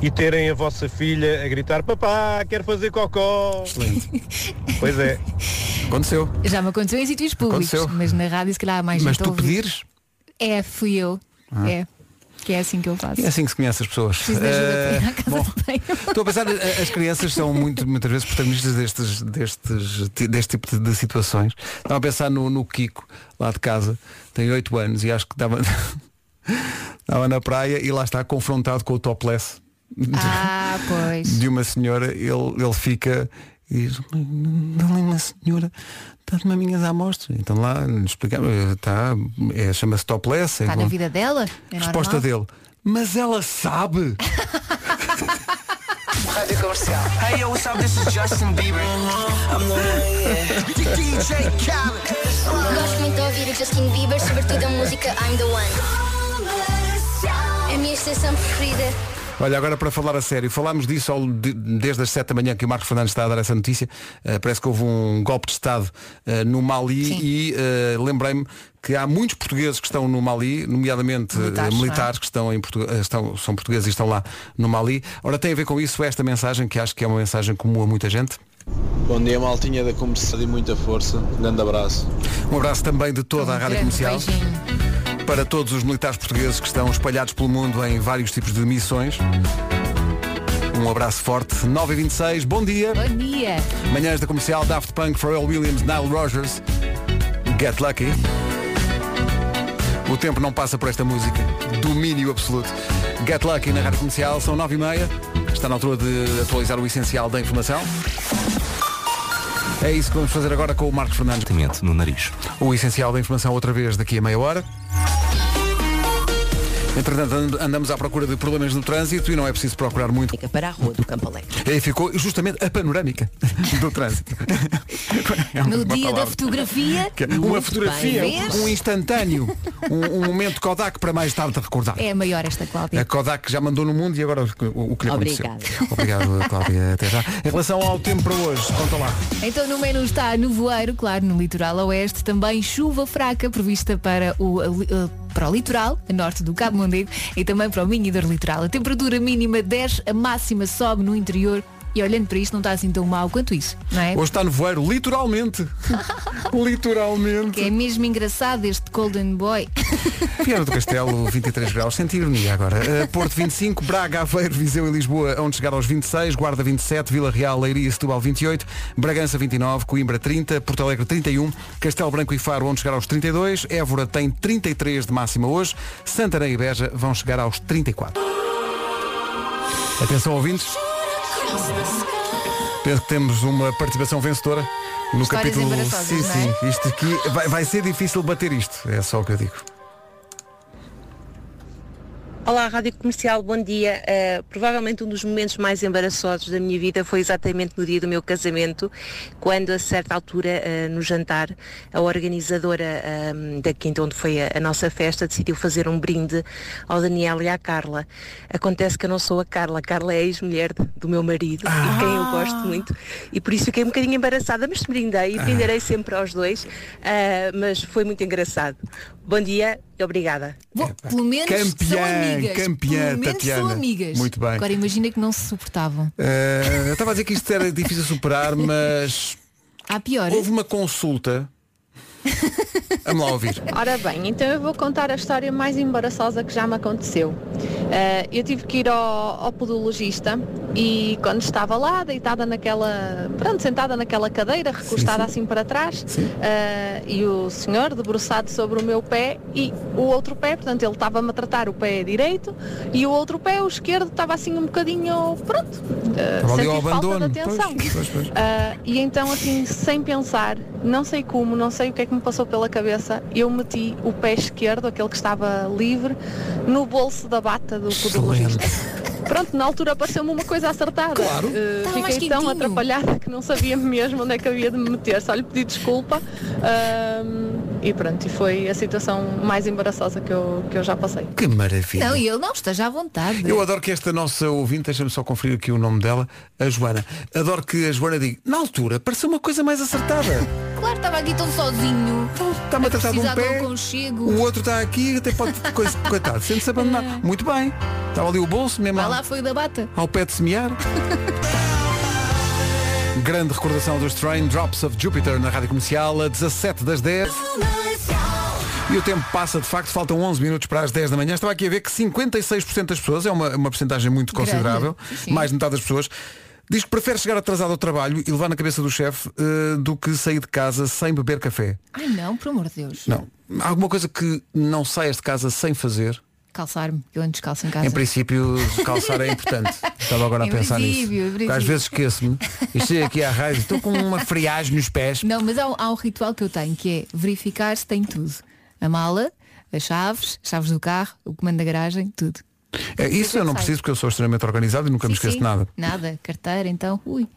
e terem a vossa filha a gritar papá, quero fazer cocó. Excelente. Pois é. Aconteceu. Já me aconteceu em sítios públicos, Aconteceu. mas na rádio se calhar há mais Mas tu ouvir. pedires? É, fui eu. Ah. É. Que é assim que eu faço. É assim que se conhece as pessoas. Preciso de ajuda casa bom. Estou a pensar, eh, as crianças são muito, muitas vezes protagonistas destes, destes, deste tipo de, de situações. Estava a pensar no, no Kiko, lá de casa, tem 8 anos e acho que estava, (laughs) estava na praia e lá está confrontado com o topless Ah, pois. de uma senhora, ele, ele fica e diz, não uma senhora, está-me maminhas à amostra. Então lá explicamos, está, é, chama-se topless. é Está na vida dela? É Resposta normal? dele. Mas ela sabe. Rádio Comercial. Hey, yo, what's up? This is Justin Bieber. I'm the one, yeah. (laughs) DJ Khaled. Gosto muito de ouvir o Justin Bieber, sobretudo a música I'm the One. É a minha estação preferida. Olha, agora para falar a sério, falámos disso ao- de- desde as 7 da manhã que o Marcos Fernandes está a dar essa notícia. Uh, parece que houve um golpe de Estado uh, no Mali e uh, lembrei-me que há muitos portugueses que estão no Mali, nomeadamente uh, Militares, militares, não é? que estão em Portu- uh, estão, são portugueses e estão lá no Mali. Ora, tem a ver com isso esta mensagem, que acho que é uma mensagem comum a muita gente. Bom dia, maltinha da comercial e muita força. Um grande abraço. Um abraço também de toda a Rádio Comercial. Para todos os militares portugueses que estão espalhados pelo mundo em vários tipos de missões. Um abraço forte. 9h26, bom dia. Bom dia. Manhãs da comercial Daft Punk, Pharrell Williams, Nile Rogers. Get Lucky. O tempo não passa por esta música. Domínio absoluto. Get Lucky na rádio comercial, são 9h30. Está na altura de atualizar o essencial da informação. É isso que vamos fazer agora com o Marcos Fernandes. no nariz. O essencial da informação outra vez daqui a meia hora. Entretanto, and- andamos à procura de problemas no trânsito e não é preciso procurar muito. Para a rua do Campo Alegre. E aí ficou justamente a panorâmica do trânsito. (laughs) É No uma dia da palavra. fotografia. Que é Uma fotografia, bem, um instantâneo, um, um momento Kodak para mais tarde recordar. É a maior esta, Cláudia. A Kodak já mandou no mundo e agora o, o que lhe aconteceu. Obrigada. Obrigado, Cláudia. Até já. Em relação ao tempo para hoje, conta lá. Então no menu está nevoeiro, claro, no litoral oeste, também chuva fraca prevista para o, eh, para o litoral, a norte do Cabo Mondego e também para o Minho e Litoral. A temperatura mínima 10, a máxima sobe no interior e olhando para isto não está assim tão mal quanto isso, não é? Hoje está nevoeiro, literalmente. (laughs) literalmente. Que é mesmo engraçado este Golden Boy. (laughs) Viana do Castelo, 23 graus, senti ironia agora. Uh, Porto 25, Braga, Aveiro, Viseu e Lisboa, onde chegar aos 26, Guarda 27, Vila Real, Leiria e Setúbal 28, Bragança 29, Coimbra 30, Porto Alegre 31, Castelo Branco e Faro, onde chegar aos 32, Évora tem 33 de máxima hoje, Santarém e Beja vão chegar aos 34. Atenção ouvintes. Penso que temos uma participação vencedora no Histórias capítulo. embaraçosas, Sim, não é? sim. Isto aqui vai, vai ser difícil bater isto. É só o que eu digo. Olá, Rádio Comercial, bom dia. Uh, provavelmente um dos momentos mais embaraçosos da minha vida foi exatamente no dia do meu casamento, quando a certa altura, uh, no jantar, a organizadora um, da quinta onde foi a, a nossa festa decidiu fazer um brinde ao Daniel e à Carla. Acontece que eu não sou a Carla, a Carla é a ex-mulher de- do meu marido, e quem eu gosto muito, e por isso fiquei um bocadinho embaraçada, mas brindei e Ah. brindarei sempre aos dois, uh, mas foi muito engraçado. Bom dia obrigada. Bom, pelo menos Campeã, são amigas. campeã, pelo menos Tatiana. são amigas. Muito bem. Agora imagina que não se suportavam. Eh, eu estava a dizer que isto era difícil de superar, mas Há pior. houve uma consulta (laughs) Vamos lá ouvir. Ora bem, então eu vou contar a história mais embaraçosa que já me aconteceu. Eh, eu tive que ir ao, ao podologista e quando estava lá, deitada naquela, pronto, sentada naquela cadeira, recostada assim para trás, eh, e o senhor debruçado sobre o meu pé e o outro pé, portanto ele estava-me a tratar o pé direito e o outro pé, o esquerdo, estava assim um bocadinho, pronto, ao sentir falta de abandono. atenção. Pois, pois, pois. Ah, e então assim, sem pensar, não sei como, não sei o que é que me passou pela cabeça, eu meti o pé esquerdo, aquele que estava livre, no bolso da bata do podologista. Pronto, na altura pareceu-me uma coisa acertada. Claro. Mais fiquei tão atrapalhada que não sabia mesmo onde é que havia de me meter. Só lhe pedi desculpa. ahm, e pronto, e foi a situação mais embaraçosa que eu, que eu já passei. Que maravilha. Não, e ele não, esteja à vontade. Eu adoro que esta nossa ouvinte, deixa-me só conferir aqui o nome dela, a Joana. Adoro que a Joana diga, na altura, pareceu uma coisa mais acertada. (laughs) Claro, estava aqui tão sozinho. Está-me a tratar de um pé, aconchego. o outro está aqui, até pode. (laughs) Coisa, coitado, sente-se abandonado. Muito bem. Estava ali o bolso, mesmo Vai ao, lá, foi o da bata. ao pé de semear. (laughs) Grande recordação dos Train Drops of Jupiter na rádio comercial, a 17 das 10. E o tempo passa, de facto, faltam 11 minutos para as 10 da manhã. Estava aqui a ver que 56% das pessoas, é uma, uma porcentagem muito Grande. considerável, Sim. mais de metade das pessoas, diz que prefere chegar atrasado ao trabalho e levar na cabeça do chefe eh, do que sair de casa sem beber café. Ai não, por amor de Deus. Não. Há alguma coisa que não saias de casa sem fazer? Calçar-me, eu ando descalço em casa. Em princípio, calçar é importante. (laughs) Estava agora a Em pensar nisso. Porque Às vezes esqueço-me e chego aqui à e estou com uma friagem nos pés. Não, mas há, um- há um ritual que eu tenho, que é verificar se tem tudo. A mala, as chaves, as chaves do carro, o comando da garagem, tudo. É, isso eu não preciso porque eu sou extremamente organizado e nunca me Sim, esqueço sim. de nada. Nada, carteira, então, ui.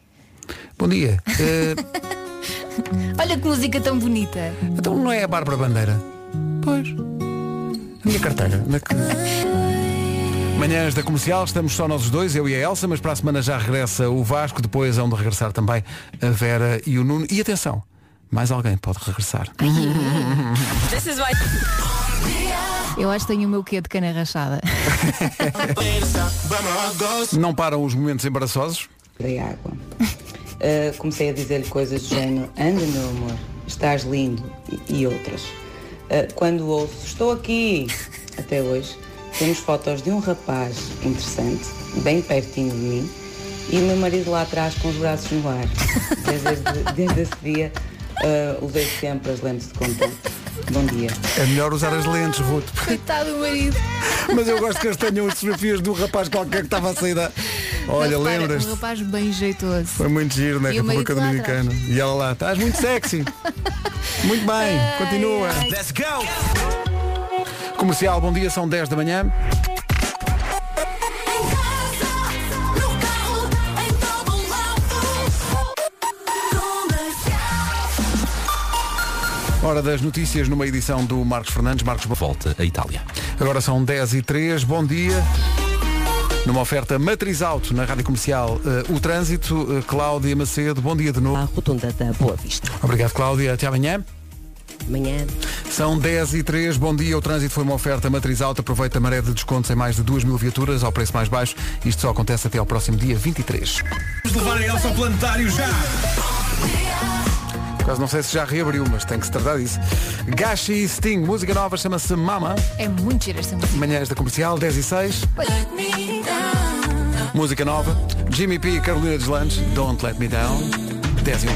Bom dia. (laughs) Eh, Olha que música tão bonita. então não é a Bárbara Bandeira? Pois. Minha carteira. Na que... Manhãs da comercial, estamos só nós os dois, eu e a Elsa, mas para a semana já regressa o Vasco, depois hão de regressar também a Vera e o Nuno. E atenção, mais alguém pode regressar. This is why. Eu acho que tenho o meu quê de cana rachada. (laughs) Não param os momentos embaraçosos. Dei água. Uh, comecei a dizer-lhe coisas do género, anda meu amor, estás lindo e, e outras. Uh, quando ouço, estou aqui, até hoje, temos fotos de um rapaz interessante, bem pertinho de mim, e o meu marido lá atrás com os braços no ar. Desde, desde esse dia uh, usei sempre as lentes de contato. Bom dia. É melhor usar as lentes, Ruth. Coitado do marido. Mas eu gosto que eles tenham as fotografias um rapaz qualquer que estava a sair da. Olha, lembras-te? Um rapaz bem jeitoso. Foi muito giro na E o República Dominicana. E ela lá, estás muito sexy. Muito bem, continua. Let's go! Comercial, bom dia, são 10 da manhã. Hora das notícias numa edição do Marcos Fernandes. Marcos Volta à Itália. Agora são 10 e 3 bom dia. Numa oferta matriz alto na Rádio Comercial, eh, o trânsito, eh, Cláudia Macedo, bom dia de novo. A rotunda da Boa Vista. Obrigado, Cláudia. Até amanhã. Amanhã. São 10 e 3, bom dia. O trânsito foi uma oferta matriz alta. Aproveita a maré de descontos em mais de 2 mil viaturas ao preço mais baixo. Isto só acontece até ao próximo dia 23. Vamos levar a Elsa ao planetário já! Quase não sei se já reabriu, mas tem que se tratar disso. Gashi e Sting, música nova, chama-se Mama. É muito gira esta música. Manhãs da Comercial, 10 e 6. Música nova. Jimmy P e Carolina Deslandes, Don't Let Me Down. 10 e 1.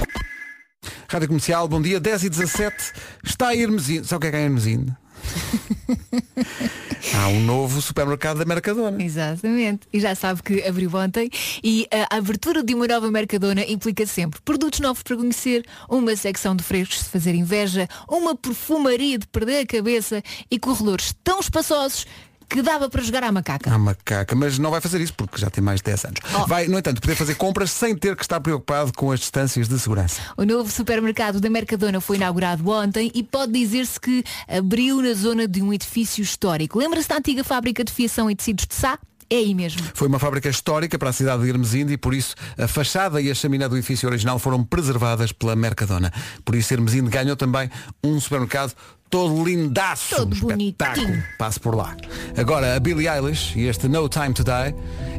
Rádio Comercial, bom dia, 10 e 17. Está a Hermesinde. Sabe o que é que é Hermesinde? (laughs) Há um novo supermercado da Mercadona. Exatamente. E já sabe que abriu ontem e a abertura de uma nova Mercadona implica sempre produtos novos para conhecer, uma secção de frescos de fazer inveja, uma perfumaria de perder a cabeça e corredores tão espaçosos que dava para jogar à macaca. A macaca, mas não vai fazer isso porque já tem mais de 10 anos. Vai, no entanto, poder fazer compras sem ter que estar preocupado com as distâncias de segurança. O novo supermercado da Mercadona foi inaugurado ontem e pode dizer-se que abriu na zona de um edifício histórico. Lembra-se da antiga fábrica de fiação e tecidos de Sá? É aí mesmo. Foi uma fábrica histórica para a cidade de Hermesinde e por isso a fachada e a chaminé do edifício original foram preservadas pela Mercadona. Por isso Hermesinde ganhou também um supermercado todo lindaço. Todo Espetáculo. bonitinho. Passe por lá. Agora a Billie Eilish e este No Time to Die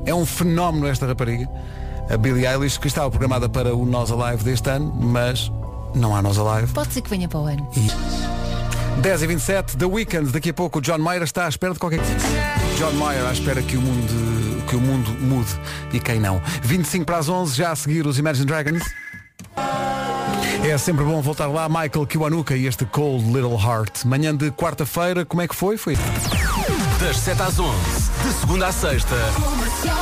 é um fenómeno esta rapariga. A Billie Eilish que estava programada para o Nós Alive deste ano, mas não há Nós Alive. Pode ser que venha para o ano. 10 e 27 The Weeknd, daqui a pouco o John Mayer está à espera de qualquer coisa. John Mayer à espera que o mundo, que o mundo mude e quem não. 25 para as 11, já a seguir os Imagine Dragons. É sempre bom voltar lá, Michael Kiwanuka e este Cold Little Heart. Manhã de quarta-feira, como é que foi? Foi. Das 7 às 11, de segunda à sexta,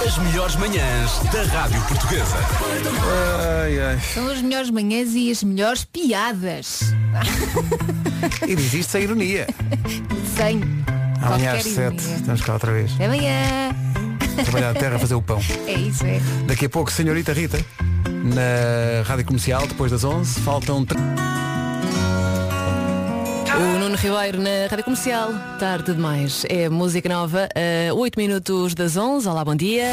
as melhores manhãs da Rádio Portuguesa. Ai, ai. São as melhores manhãs e as melhores piadas. E diz isto sem ironia. Sem Amanhã às 7, ironia. estamos cá outra vez. Até amanhã. Trabalhar a terra a fazer o pão. É isso, é. Daqui a pouco, Senhorita Rita, na Rádio Comercial, depois das 11, faltam... Nuno Ribeiro na Rádio Comercial, tarde demais. É música nova, a 8 minutos das 11. Olá, bom dia.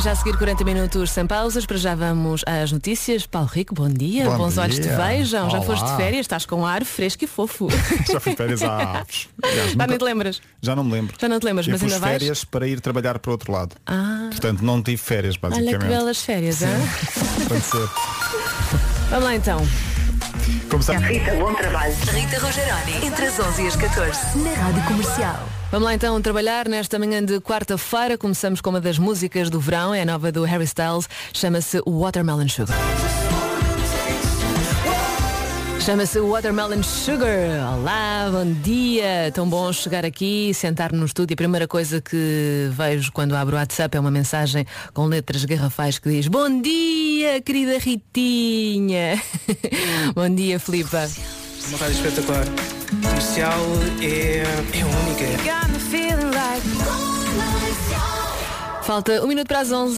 E já a seguir 40 minutos sem pausas, para já vamos às notícias. Paulo Rico, bom dia, Bom bons olhos te dia. vejam. Já Olá. foste de férias, estás com ar fresco e fofo. (laughs) Já fui de férias há. Já nunca- nem te lembras? Já não me lembro. Já não te lembras, eu mas ainda vais? férias para ir trabalhar para o outro lado. Ah, Portanto, não tive férias, basicamente. olha que belas férias, hein? (laughs) Pode ser. Vamos lá então. Começar. Rita, bom trabalho. Rita Rogeroni, entre as 11 e as 14, na Rádio Comercial. Vamos lá então trabalhar nesta manhã de quarta-feira. Começamos com uma das músicas do verão, é a nova do Harry Styles, chama-se Watermelon Sugar. Chama-se Watermelon Sugar. Olá, bom dia. Tão bom chegar aqui, sentar no estúdio. A primeira coisa que vejo quando abro o WhatsApp é uma mensagem com letras garrafais que diz Bom dia, querida Ritinha. (laughs) bom dia, Filipa. Uma rádio espetacular. Comercial é, é única. Falta um minuto para as 11.